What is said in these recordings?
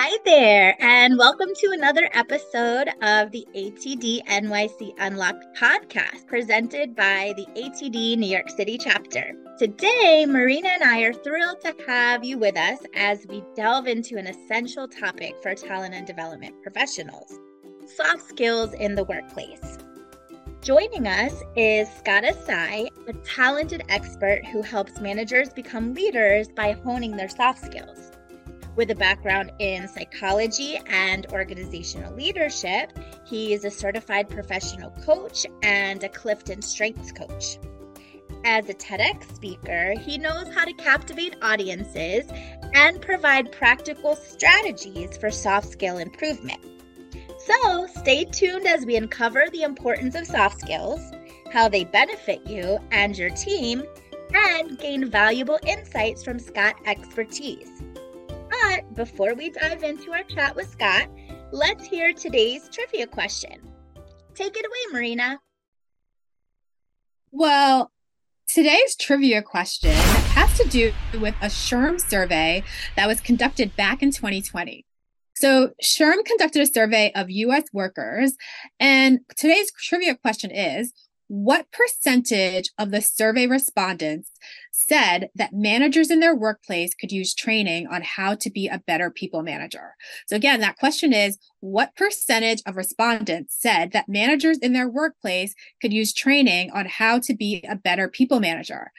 Hi there, and welcome to another episode of the ATD NYC Unlocked podcast presented by the ATD New York City chapter. Today, Marina and I are thrilled to have you with us as we delve into an essential topic for talent and development professionals soft skills in the workplace. Joining us is Scott Asai, a talented expert who helps managers become leaders by honing their soft skills. With a background in psychology and organizational leadership, he is a certified professional coach and a Clifton Strengths coach. As a TEDx speaker, he knows how to captivate audiences and provide practical strategies for soft skill improvement. So, stay tuned as we uncover the importance of soft skills, how they benefit you and your team, and gain valuable insights from Scott's expertise. Before we dive into our chat with Scott, let's hear today's trivia question. Take it away, Marina. Well, today's trivia question has to do with a SHRM survey that was conducted back in 2020. So, SHRM conducted a survey of US workers, and today's trivia question is what percentage of the survey respondents said that managers in their workplace could use training on how to be a better people manager? So, again, that question is what percentage of respondents said that managers in their workplace could use training on how to be a better people manager?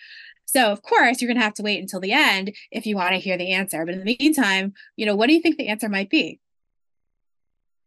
So, of course, you're going to have to wait until the end if you want to hear the answer. But in the meantime, you know, what do you think the answer might be?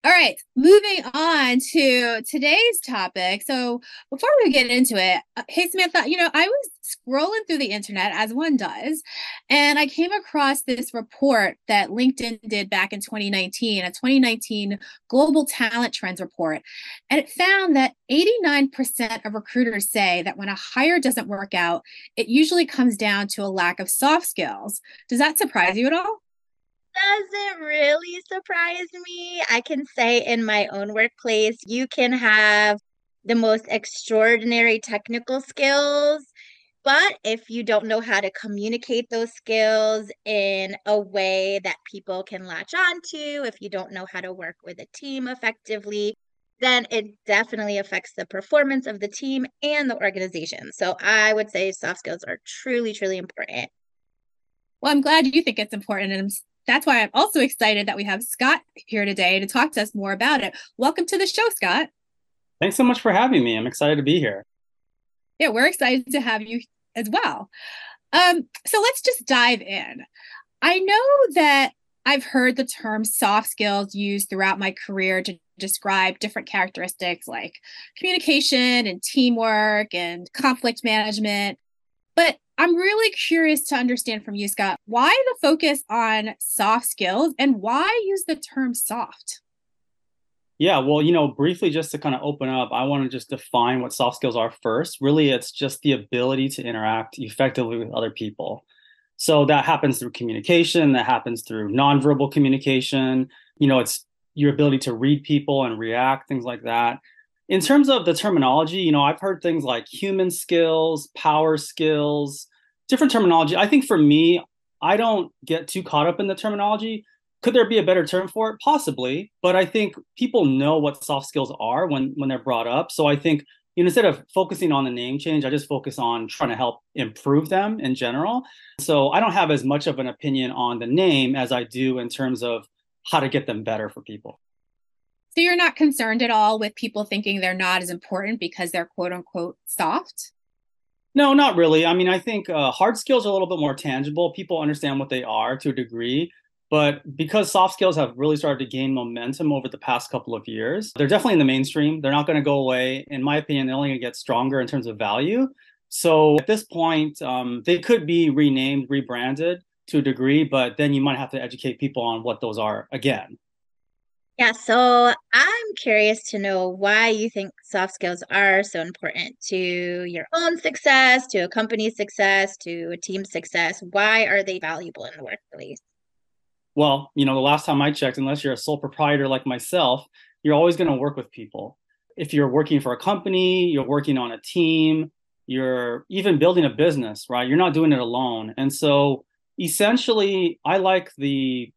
All right, moving on to today's topic. So, before we get into it, uh, hey Samantha, you know, I was scrolling through the internet as one does, and I came across this report that LinkedIn did back in 2019, a 2019 Global Talent Trends report. And it found that 89% of recruiters say that when a hire doesn't work out, it usually comes down to a lack of soft skills. Does that surprise you at all? Doesn't really surprise me. I can say in my own workplace, you can have the most extraordinary technical skills, but if you don't know how to communicate those skills in a way that people can latch on to, if you don't know how to work with a team effectively, then it definitely affects the performance of the team and the organization. So I would say soft skills are truly, truly important. Well, I'm glad you think it's important. And I'm that's why I'm also excited that we have Scott here today to talk to us more about it. Welcome to the show, Scott. Thanks so much for having me. I'm excited to be here. Yeah, we're excited to have you as well. Um, so let's just dive in. I know that I've heard the term soft skills used throughout my career to describe different characteristics like communication and teamwork and conflict management. But I'm really curious to understand from you, Scott, why the focus on soft skills and why use the term soft? Yeah, well, you know, briefly just to kind of open up, I want to just define what soft skills are first. Really, it's just the ability to interact effectively with other people. So that happens through communication, that happens through nonverbal communication. You know, it's your ability to read people and react, things like that in terms of the terminology, you know, I've heard things like human skills, power skills, different terminology. I think for me, I don't get too caught up in the terminology. Could there be a better term for it? Possibly, but I think people know what soft skills are when when they're brought up. So I think you know, instead of focusing on the name change, I just focus on trying to help improve them in general. So I don't have as much of an opinion on the name as I do in terms of how to get them better for people. So you're not concerned at all with people thinking they're not as important because they're quote unquote soft? No, not really. I mean, I think uh, hard skills are a little bit more tangible. People understand what they are to a degree. But because soft skills have really started to gain momentum over the past couple of years, they're definitely in the mainstream. They're not going to go away. In my opinion, they're only going to get stronger in terms of value. So at this point, um, they could be renamed, rebranded to a degree, but then you might have to educate people on what those are again. Yeah, so I'm curious to know why you think soft skills are so important to your own success, to a company's success, to a team's success. Why are they valuable in the workplace? Well, you know, the last time I checked, unless you're a sole proprietor like myself, you're always going to work with people. If you're working for a company, you're working on a team, you're even building a business, right? You're not doing it alone. And so essentially, I like the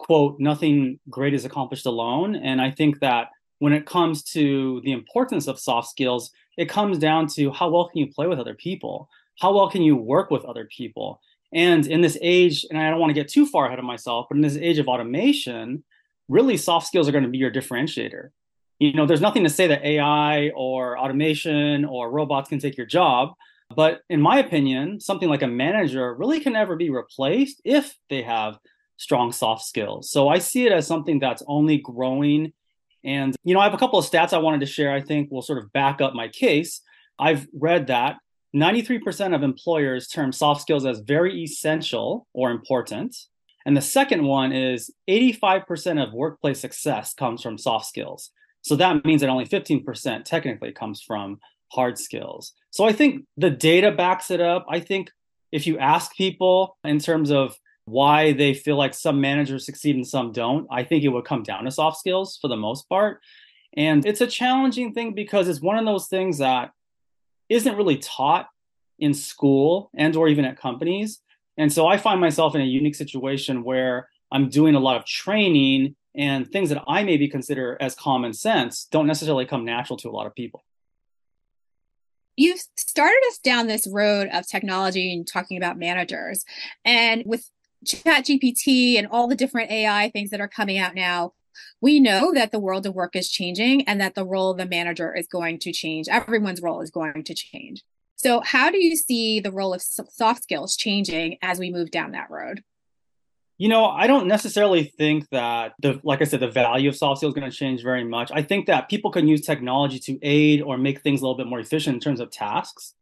quote, nothing great is accomplished alone. And I think that when it comes to the importance of soft skills, it comes down to how well can you play with other people? How well can you work with other people? And in this age, and I don't want to get too far ahead of myself, but in this age of automation, really soft skills are going to be your differentiator. You know, there's nothing to say that AI or automation or robots can take your job. But in my opinion, something like a manager really can never be replaced if they have strong soft skills. So I see it as something that's only growing. And, you know, I have a couple of stats I wanted to share, I think will sort of back up my case. I've read that 93% of employers term soft skills as very essential or important. And the second one is 85% of workplace success comes from soft skills. So that means that only 15% technically comes from hard skills. So I think the data backs it up. I think if you ask people in terms of why they feel like some managers succeed and some don't, I think it would come down to soft skills for the most part. And it's a challenging thing because it's one of those things that isn't really taught in school and or even at companies. And so I find myself in a unique situation where I'm doing a lot of training and things that I maybe consider as common sense don't necessarily come natural to a lot of people. You've started us down this road of technology and talking about managers. And with Chat GPT and all the different AI things that are coming out now, we know that the world of work is changing and that the role of the manager is going to change. Everyone's role is going to change. So, how do you see the role of soft skills changing as we move down that road? You know, I don't necessarily think that the like I said, the value of soft skills is going to change very much. I think that people can use technology to aid or make things a little bit more efficient in terms of tasks.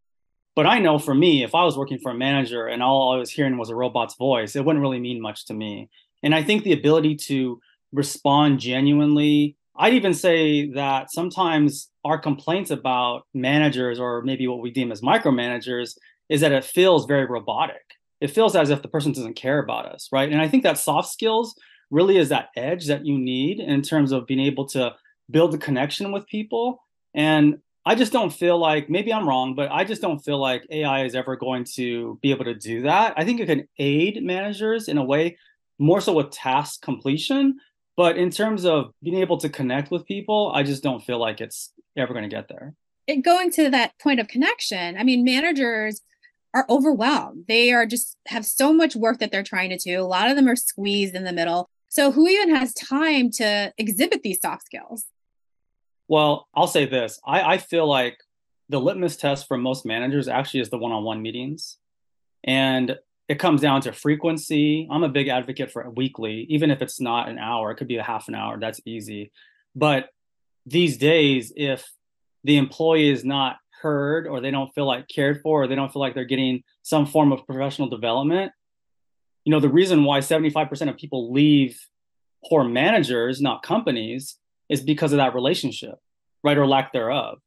But I know for me, if I was working for a manager and all I was hearing was a robot's voice, it wouldn't really mean much to me. And I think the ability to respond genuinely, I'd even say that sometimes our complaints about managers or maybe what we deem as micromanagers is that it feels very robotic it feels as if the person doesn't care about us, right? And I think that soft skills really is that edge that you need in terms of being able to build a connection with people. And I just don't feel like maybe I'm wrong, but I just don't feel like AI is ever going to be able to do that. I think it can aid managers in a way more so with task completion. But in terms of being able to connect with people, I just don't feel like it's ever going to get there. And going to that point of connection, I mean, managers are overwhelmed. They are just have so much work that they're trying to do. A lot of them are squeezed in the middle. So who even has time to exhibit these soft skills? Well, I'll say this. I, I feel like the litmus test for most managers actually is the one-on-one meetings. And it comes down to frequency. I'm a big advocate for weekly, even if it's not an hour, it could be a half an hour. That's easy. But these days, if the employee is not heard or they don't feel like cared for or they don't feel like they're getting some form of professional development you know the reason why 75% of people leave poor managers not companies is because of that relationship right or lack thereof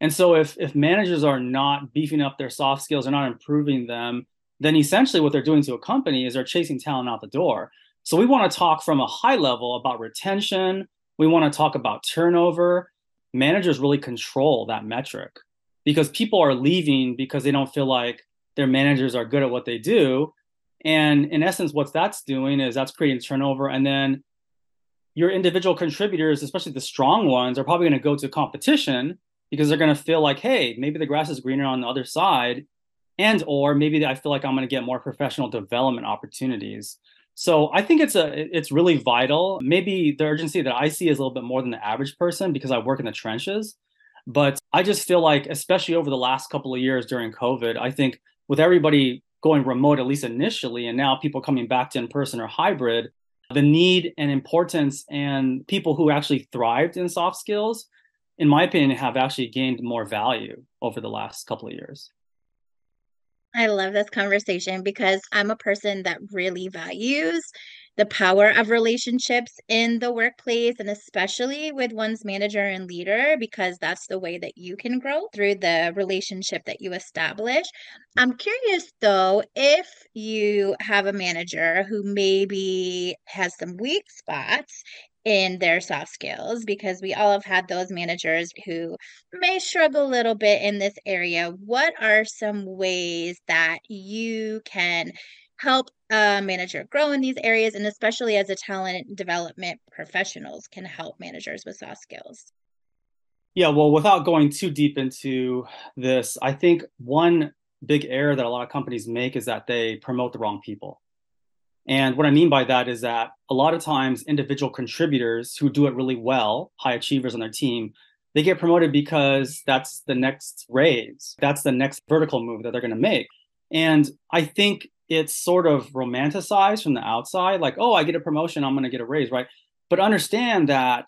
and so if if managers are not beefing up their soft skills or not improving them then essentially what they're doing to a company is they're chasing talent out the door so we want to talk from a high level about retention we want to talk about turnover managers really control that metric because people are leaving because they don't feel like their managers are good at what they do. And in essence, what that's doing is that's creating turnover. And then your individual contributors, especially the strong ones, are probably going to go to competition because they're going to feel like, hey, maybe the grass is greener on the other side. And or maybe I feel like I'm going to get more professional development opportunities. So I think it's a it's really vital. Maybe the urgency that I see is a little bit more than the average person because I work in the trenches. But I just feel like, especially over the last couple of years during COVID, I think with everybody going remote, at least initially, and now people coming back to in person or hybrid, the need and importance and people who actually thrived in soft skills, in my opinion, have actually gained more value over the last couple of years. I love this conversation because I'm a person that really values the power of relationships in the workplace and especially with one's manager and leader because that's the way that you can grow through the relationship that you establish. I'm curious though if you have a manager who maybe has some weak spots in their soft skills because we all have had those managers who may struggle a little bit in this area. What are some ways that you can help a manager grow in these areas, and especially as a talent development professionals can help managers with soft skills? Yeah, well, without going too deep into this, I think one big error that a lot of companies make is that they promote the wrong people. And what I mean by that is that a lot of times individual contributors who do it really well, high achievers on their team, they get promoted because that's the next raise. That's the next vertical move that they're going to make. And I think it's sort of romanticized from the outside like, oh, I get a promotion, I'm going to get a raise, right? But understand that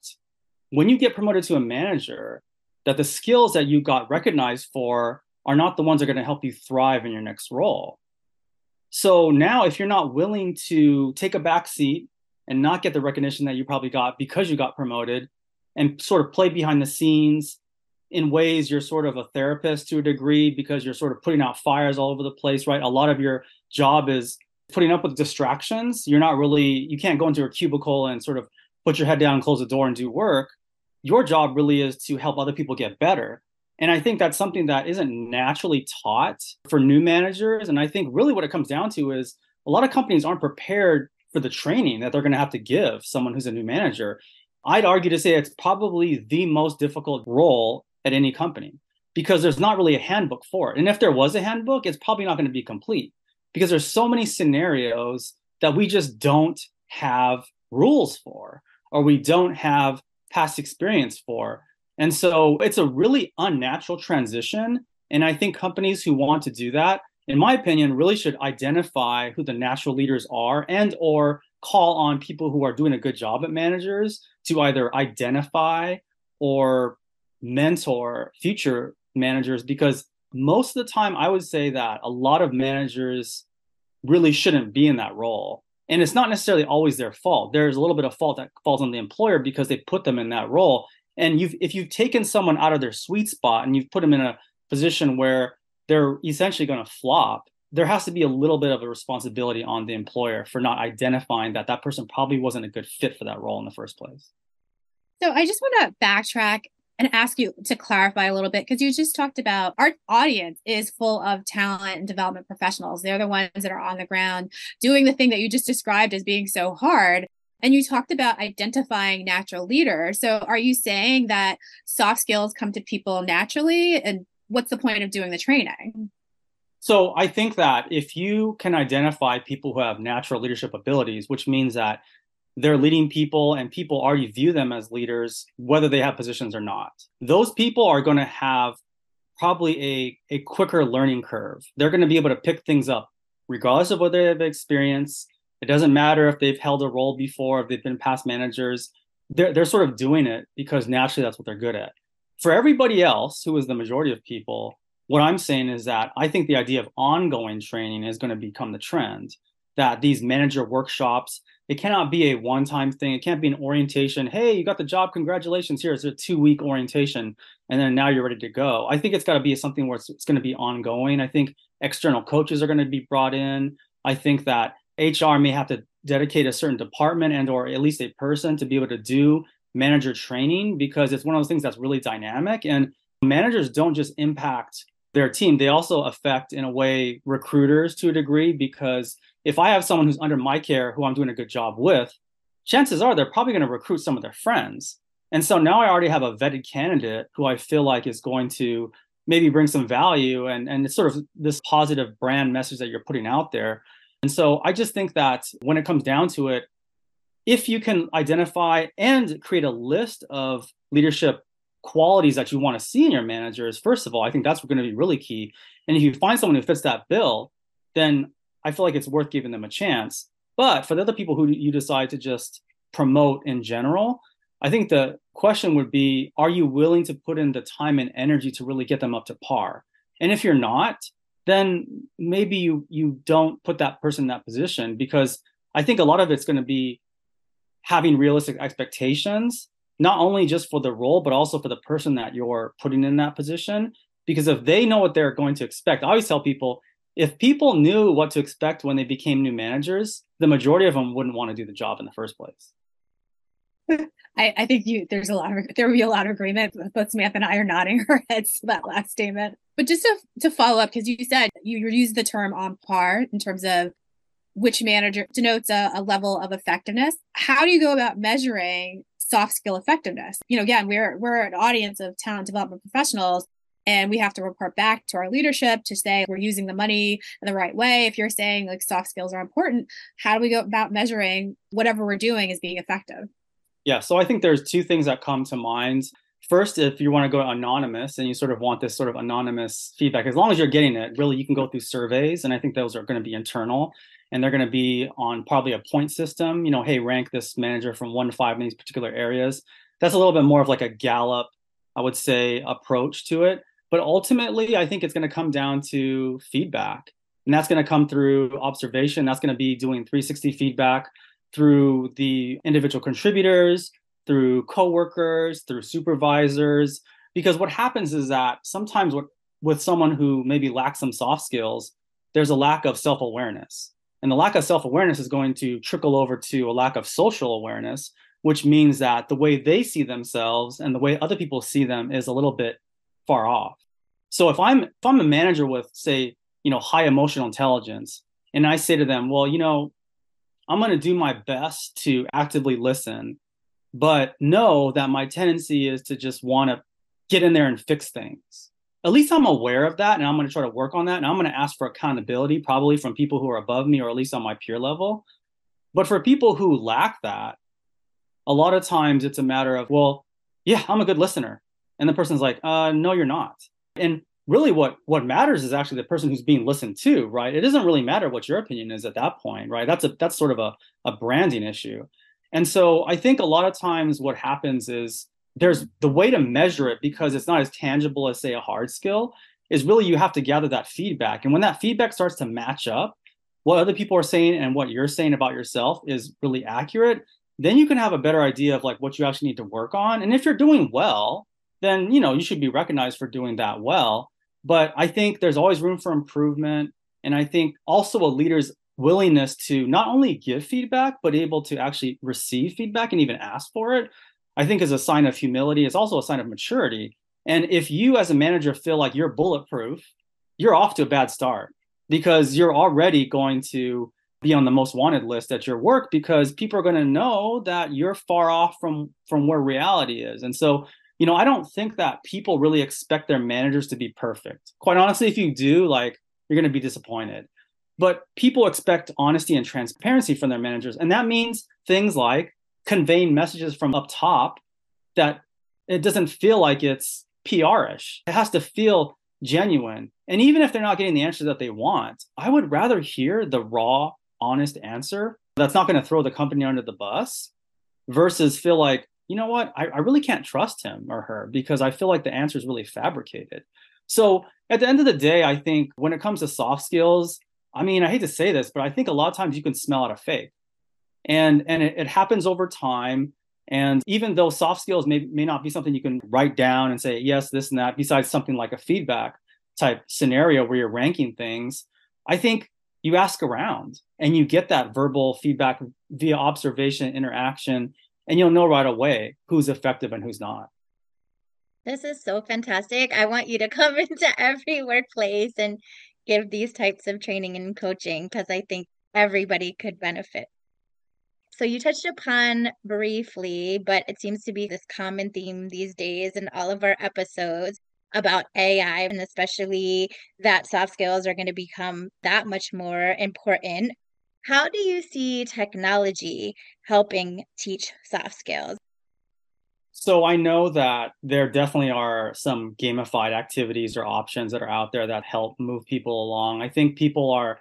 when you get promoted to a manager, that the skills that you got recognized for are not the ones that are going to help you thrive in your next role. So now, if you're not willing to take a back seat and not get the recognition that you probably got because you got promoted and sort of play behind the scenes in ways you're sort of a therapist to a degree because you're sort of putting out fires all over the place, right? A lot of your job is putting up with distractions. You're not really, you can't go into a cubicle and sort of put your head down, close the door, and do work. Your job really is to help other people get better. And I think that's something that isn't naturally taught for new managers. And I think really what it comes down to is a lot of companies aren't prepared for the training that they're going to have to give someone who's a new manager. I'd argue to say it's probably the most difficult role at any company because there's not really a handbook for it. And if there was a handbook, it's probably not going to be complete because there's so many scenarios that we just don't have rules for or we don't have past experience for. And so it's a really unnatural transition. And I think companies who want to do that, in my opinion, really should identify who the natural leaders are and or call on people who are doing a good job at managers to either identify or mentor future managers because most of the time I would say that a lot of managers really shouldn't be in that role. And it's not necessarily always their fault. There's a little bit of fault that falls on the employer because they put them in that role. And you've if you've taken someone out of their sweet spot and you've put them in a position where they're essentially going to flop, there has to be a little bit of a responsibility on the employer for not identifying that that person probably wasn't a good fit for that role in the first place. So I just want to backtrack and ask you to clarify a little bit because you just talked about our audience is full of talent and development professionals. They're the ones that are on the ground doing the thing that you just described as being so hard. And you talked about identifying natural leaders. So are you saying that soft skills come to people naturally? And what's the point of doing the training? So I think that if you can identify people who have natural leadership abilities, which means that they're leading people and people already view them as leaders, whether they have positions or not. Those people are going to have probably a, a quicker learning curve. They're going to be able to pick things up regardless of whether they have experience. It doesn't matter if they've held a role before, if they've been past managers. They're, they're sort of doing it because naturally that's what they're good at. For everybody else, who is the majority of people, what I'm saying is that I think the idea of ongoing training is going to become the trend. That these manager workshops, it cannot be a one-time thing. It can't be an orientation. Hey, you got the job. Congratulations. Here's a two-week orientation, and then now you're ready to go. I think it's got to be something where it's, it's going to be ongoing. I think external coaches are going to be brought in. I think that HR may have to dedicate a certain department and or at least a person to be able to do manager training because it's one of those things that's really dynamic and managers don't just impact their team they also affect in a way recruiters to a degree because if I have someone who's under my care who I'm doing a good job with, chances are they're probably going to recruit some of their friends. And so now I already have a vetted candidate who I feel like is going to maybe bring some value and, and it's sort of this positive brand message that you're putting out there. And so I just think that when it comes down to it, if you can identify and create a list of leadership qualities that you want to see in your managers, first of all, I think that's going to be really key. And if you find someone who fits that bill, then I feel like it's worth giving them a chance. But for the other people who you decide to just promote in general, I think the question would be Are you willing to put in the time and energy to really get them up to par? And if you're not, then maybe you you don't put that person in that position because I think a lot of it's going to be having realistic expectations, not only just for the role, but also for the person that you're putting in that position. Because if they know what they're going to expect, I always tell people if people knew what to expect when they became new managers, the majority of them wouldn't want to do the job in the first place. I, I think you there's a lot of there would be a lot of agreement. Both Samantha and I are nodding our heads to that last statement. But just to, to follow up, because you said you used the term on par in terms of which manager denotes a, a level of effectiveness. How do you go about measuring soft skill effectiveness? You know, again, we're we're an audience of talent development professionals and we have to report back to our leadership to say we're using the money in the right way. If you're saying like soft skills are important how do we go about measuring whatever we're doing is being effective? Yeah so i think there's two things that come to mind. First if you want to go anonymous and you sort of want this sort of anonymous feedback as long as you're getting it really you can go through surveys and i think those are going to be internal and they're going to be on probably a point system you know hey rank this manager from one to five in these particular areas. That's a little bit more of like a gallup i would say approach to it but ultimately, I think it's going to come down to feedback. And that's going to come through observation. That's going to be doing 360 feedback through the individual contributors, through coworkers, through supervisors. Because what happens is that sometimes what, with someone who maybe lacks some soft skills, there's a lack of self awareness. And the lack of self awareness is going to trickle over to a lack of social awareness, which means that the way they see themselves and the way other people see them is a little bit far off. So if I'm if I'm a manager with say, you know, high emotional intelligence and I say to them, well, you know, I'm going to do my best to actively listen, but know that my tendency is to just want to get in there and fix things. At least I'm aware of that and I'm going to try to work on that and I'm going to ask for accountability probably from people who are above me or at least on my peer level. But for people who lack that, a lot of times it's a matter of, well, yeah, I'm a good listener and the person's like uh no you're not. And really what what matters is actually the person who's being listened to right? It doesn't really matter what your opinion is at that point right? That's a that's sort of a, a branding issue. And so i think a lot of times what happens is there's the way to measure it because it's not as tangible as say a hard skill is really you have to gather that feedback. And when that feedback starts to match up what other people are saying and what you're saying about yourself is really accurate then you can have a better idea of like what you actually need to work on. And if you're doing well then you know you should be recognized for doing that well. But i think there's always room for improvement. And i think also a leader's willingness to not only give feedback but able to actually receive feedback and even ask for it i think is a sign of humility. It's also a sign of maturity. And if you as a manager feel like you're bulletproof you're off to a bad start because you're already going to be on the most wanted list at your work because people are going to know that you're far off from from where reality is. And so you know, I don't think that people really expect their managers to be perfect. Quite honestly, if you do, like, you're going to be disappointed. But people expect honesty and transparency from their managers. And that means things like conveying messages from up top that it doesn't feel like it's PR-ish. It has to feel genuine. And even if they're not getting the answer that they want, I would rather hear the raw, honest answer that's not going to throw the company under the bus versus feel like, you know what, I, I really can't trust him or her because I feel like the answer is really fabricated. So at the end of the day, I think when it comes to soft skills, I mean, I hate to say this, but I think a lot of times you can smell out a fake. And and it, it happens over time. And even though soft skills may, may not be something you can write down and say, yes, this and that, besides something like a feedback type scenario where you're ranking things, I think you ask around and you get that verbal feedback via observation, interaction, and you'll know right away who's effective and who's not. This is so fantastic. I want you to come into every workplace and give these types of training and coaching because I think everybody could benefit. So, you touched upon briefly, but it seems to be this common theme these days in all of our episodes about AI, and especially that soft skills are going to become that much more important. How do you see technology helping teach soft skills? So I know that there definitely are some gamified activities or options that are out there that help move people along. I think people are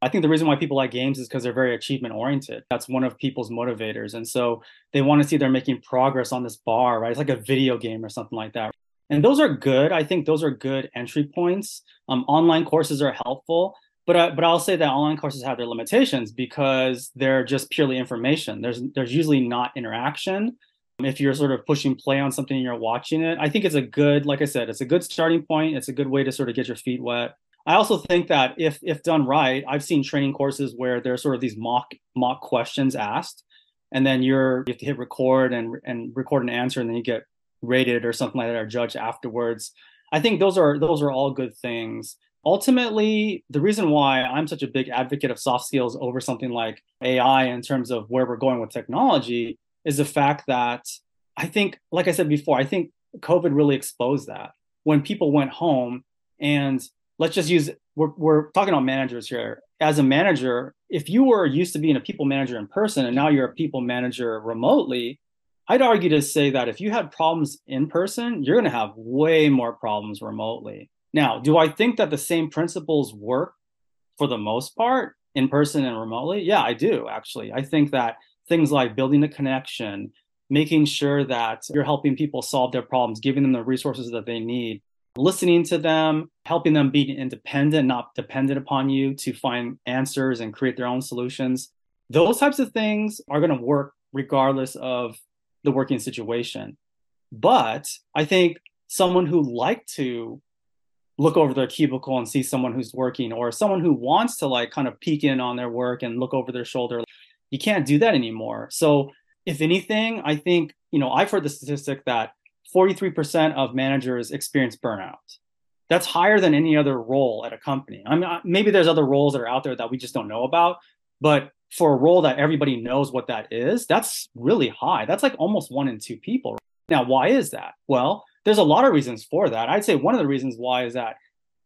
I think the reason why people like games is because they're very achievement oriented. That's one of people's motivators. And so they want to see they're making progress on this bar, right? It's like a video game or something like that. And those are good. I think those are good entry points. Um, online courses are helpful but uh, but I'll say that online courses have their limitations because they're just purely information. There's there's usually not interaction. If you're sort of pushing play on something and you're watching it, I think it's a good, like I said, it's a good starting point. It's a good way to sort of get your feet wet. I also think that if if done right, I've seen training courses where there's sort of these mock mock questions asked, and then you're you have to hit record and and record an answer, and then you get rated or something like that or judged afterwards. I think those are those are all good things ultimately, the reason why I'm such a big advocate of soft skills over something like AI in terms of where we're going with technology is the fact that I think, like I said before, I think COVID really exposed that. When people went home, and let's just use, we're, we're talking about managers here. As a manager, if you were used to being a people manager in person and now you're a people manager remotely, I'd argue to say that if you had problems in person, you're going to have way more problems remotely. Now, do I think that the same principles work for the most part in person and remotely? Yeah, I do actually. I think that things like building a connection, making sure that you're helping people solve their problems, giving them the resources that they need, listening to them, helping them be independent, not dependent upon you to find answers and create their own solutions. Those types of things are going to work regardless of the working situation. But I think someone who like to look over their cubicle and see someone who's working or someone who wants to like kind of peek in on their work and look over their shoulder you can't do that anymore. So if anything i think you know i've heard the statistic that 43% of managers experience burnout. That's higher than any other role at a company. I mean maybe there's other roles that are out there that we just don't know about but for a role that everybody knows what that is that's really high. That's like almost one in two people. Now why is that? Well there's a lot of reasons for that. I'd say one of the reasons why is that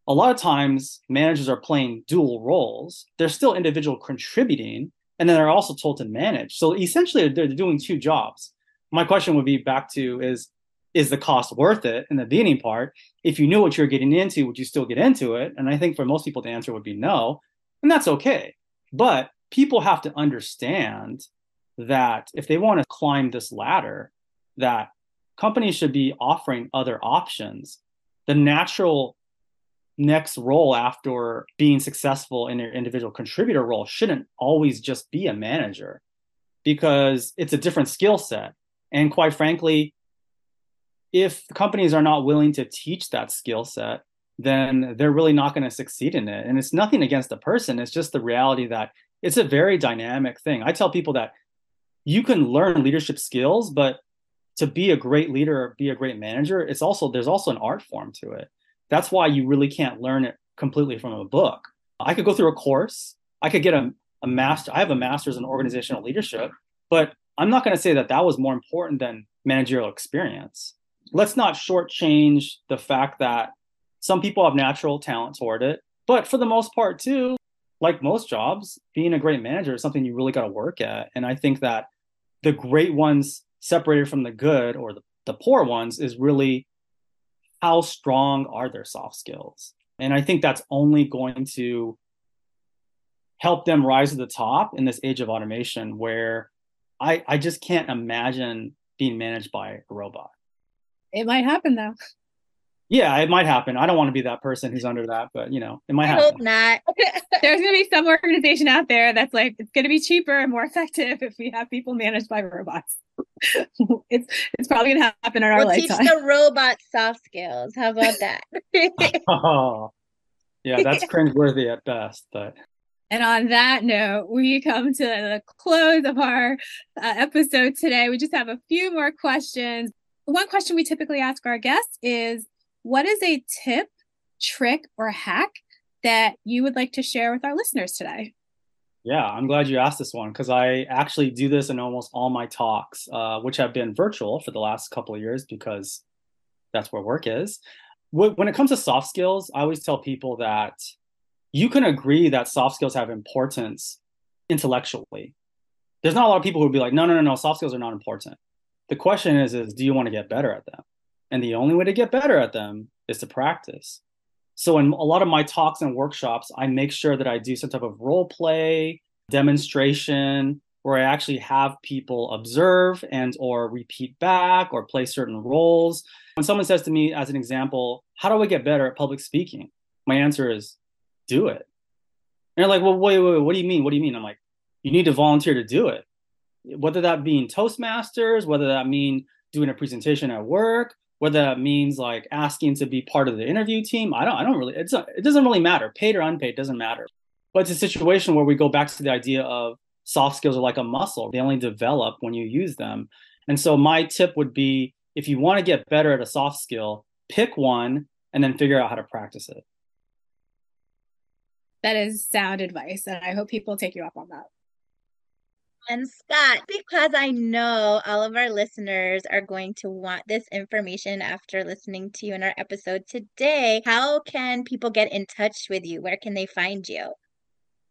a lot of times managers are playing dual roles. They're still individual contributing, and then they're also told to manage. So essentially, they're doing two jobs. My question would be back to is is the cost worth it in the beginning part? If you knew what you're getting into, would you still get into it? And I think for most people, the answer would be no, and that's okay. But people have to understand that if they want to climb this ladder, that companies should be offering other options. The natural next role after being successful in your individual contributor role shouldn't always just be a manager because it's a different skill set. And quite frankly, if companies are not willing to teach that skill set, then they're really not going to succeed in it. And it's nothing against the person, it's just the reality that it's a very dynamic thing. I tell people that you can learn leadership skills, but to be a great leader or be a great manager, it's also there's also an art form to it. That's why you really can't learn it completely from a book. I could go through a course. I could get a, a master. I have a master's in organizational leadership, but I'm not going to say that that was more important than managerial experience. Let's not shortchange the fact that some people have natural talent toward it, but for the most part, too, like most jobs, being a great manager is something you really got to work at. And I think that the great ones separated from the good or the, the poor ones is really how strong are their soft skills and i think that's only going to help them rise to the top in this age of automation where i i just can't imagine being managed by a robot it might happen though yeah, it might happen. I don't want to be that person who's under that, but you know, it might I happen. hope not. There's going to be some organization out there that's like, it's going to be cheaper and more effective if we have people managed by robots. It's it's probably going to happen in our we'll lifetime. teach the robot soft skills. How about that? oh, yeah, that's cringeworthy at best, but. And on that note, we come to the close of our uh, episode today. We just have a few more questions. One question we typically ask our guests is what is a tip, trick, or hack that you would like to share with our listeners today? Yeah, I'm glad you asked this one because I actually do this in almost all my talks, uh, which have been virtual for the last couple of years because that's where work is. When it comes to soft skills, I always tell people that you can agree that soft skills have importance intellectually. There's not a lot of people who would be like, no, no, no, no, soft skills are not important. The question is, is do you want to get better at them? And the only way to get better at them is to practice. So in a lot of my talks and workshops, I make sure that I do some type of role play, demonstration, where I actually have people observe and or repeat back or play certain roles. When someone says to me as an example, how do I get better at public speaking? My answer is do it. And they're like, well, wait, wait, wait, what do you mean? What do you mean? I'm like, you need to volunteer to do it. Whether that mean Toastmasters, whether that mean doing a presentation at work, whether that means like asking to be part of the interview team i don't i don't really it's a, it doesn't really matter paid or unpaid doesn't matter but it's a situation where we go back to the idea of soft skills are like a muscle they only develop when you use them and so my tip would be if you want to get better at a soft skill pick one and then figure out how to practice it That is sound advice. And I hope people take you up on that. And Scott, because I know all of our listeners are going to want this information after listening to you in our episode today, how can people get in touch with you? Where can they find you?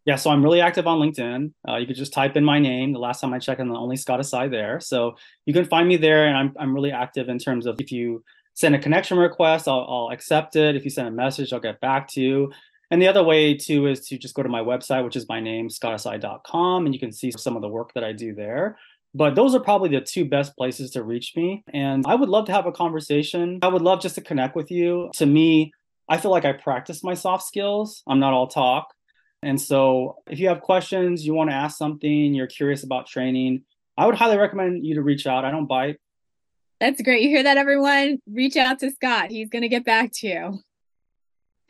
Yeah, so I'm really active on LinkedIn. Uh, you could just type in my name. The last time I checked, I'm the only Scott Asai there. So you can find me there, and I'm I'm really active in terms of if you send a connection request, I'll, I'll accept it. If you send a message, I'll get back to you. And the other way too is to just go to my website, which is my name, scottasai.com, and you can see some of the work that I do there. But those are probably the two best places to reach me. And I would love to have a conversation. I would love just to connect with you. To me, I feel like I practice my soft skills. I'm not all talk. And so if you have questions, you want to ask something, you're curious about training, I would highly recommend you to reach out. I don't bite. That's great. You hear that, everyone? Reach out to Scott. He's going to get back to you.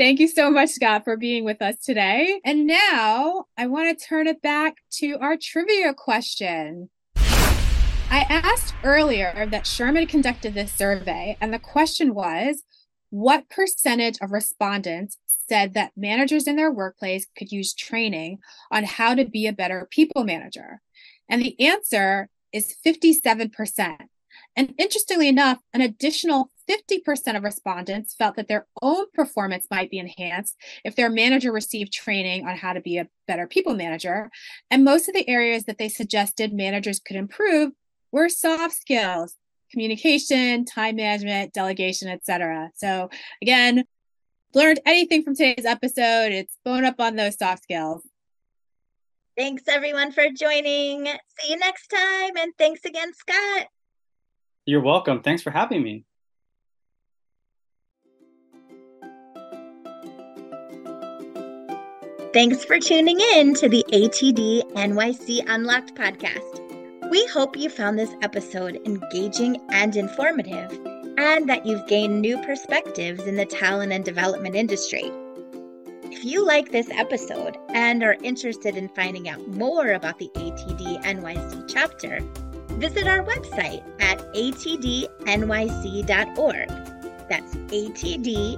Thank you so much, Scott, for being with us today. And now I want to turn it back to our trivia question. I asked earlier that SHRM conducted this survey, and the question was what percentage of respondents said that managers in their workplace could use training on how to be a better people manager? And the answer is 57%. And interestingly enough, an additional 50% of respondents felt that their own performance might be enhanced if their manager received training on how to be a better people manager. And most of the areas that they suggested managers could improve were soft skills, communication, time management, delegation, etc. So again, learned anything from today's episode, it's bone up on those soft skills. Thanks everyone for joining. See you next time. And thanks again, Scott. You're welcome. Thanks for having me. Thanks for tuning in to the ATD NYC Unlocked podcast. We hope you found this episode engaging and informative, and that you've gained new perspectives in the talent and development industry. If you like this episode and are interested in finding out more about the ATD NYC chapter, visit our website at atdnyc.org. That's atdnyc.org.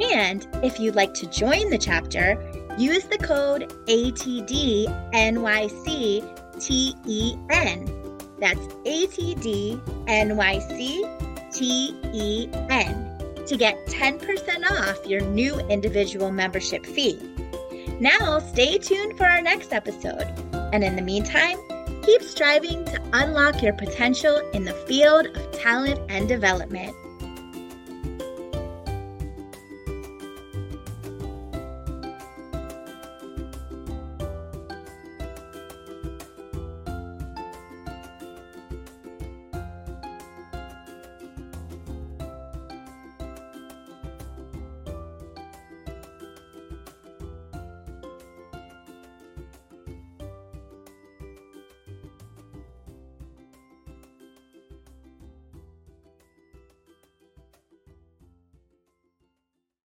And if you'd like to join the chapter, use the code ATDNYCTEN. That's ATDNYCTEN to get 10% off your new individual membership fee. Now, stay tuned for our next episode. And in the meantime, keep striving to unlock your potential in the field of talent and development.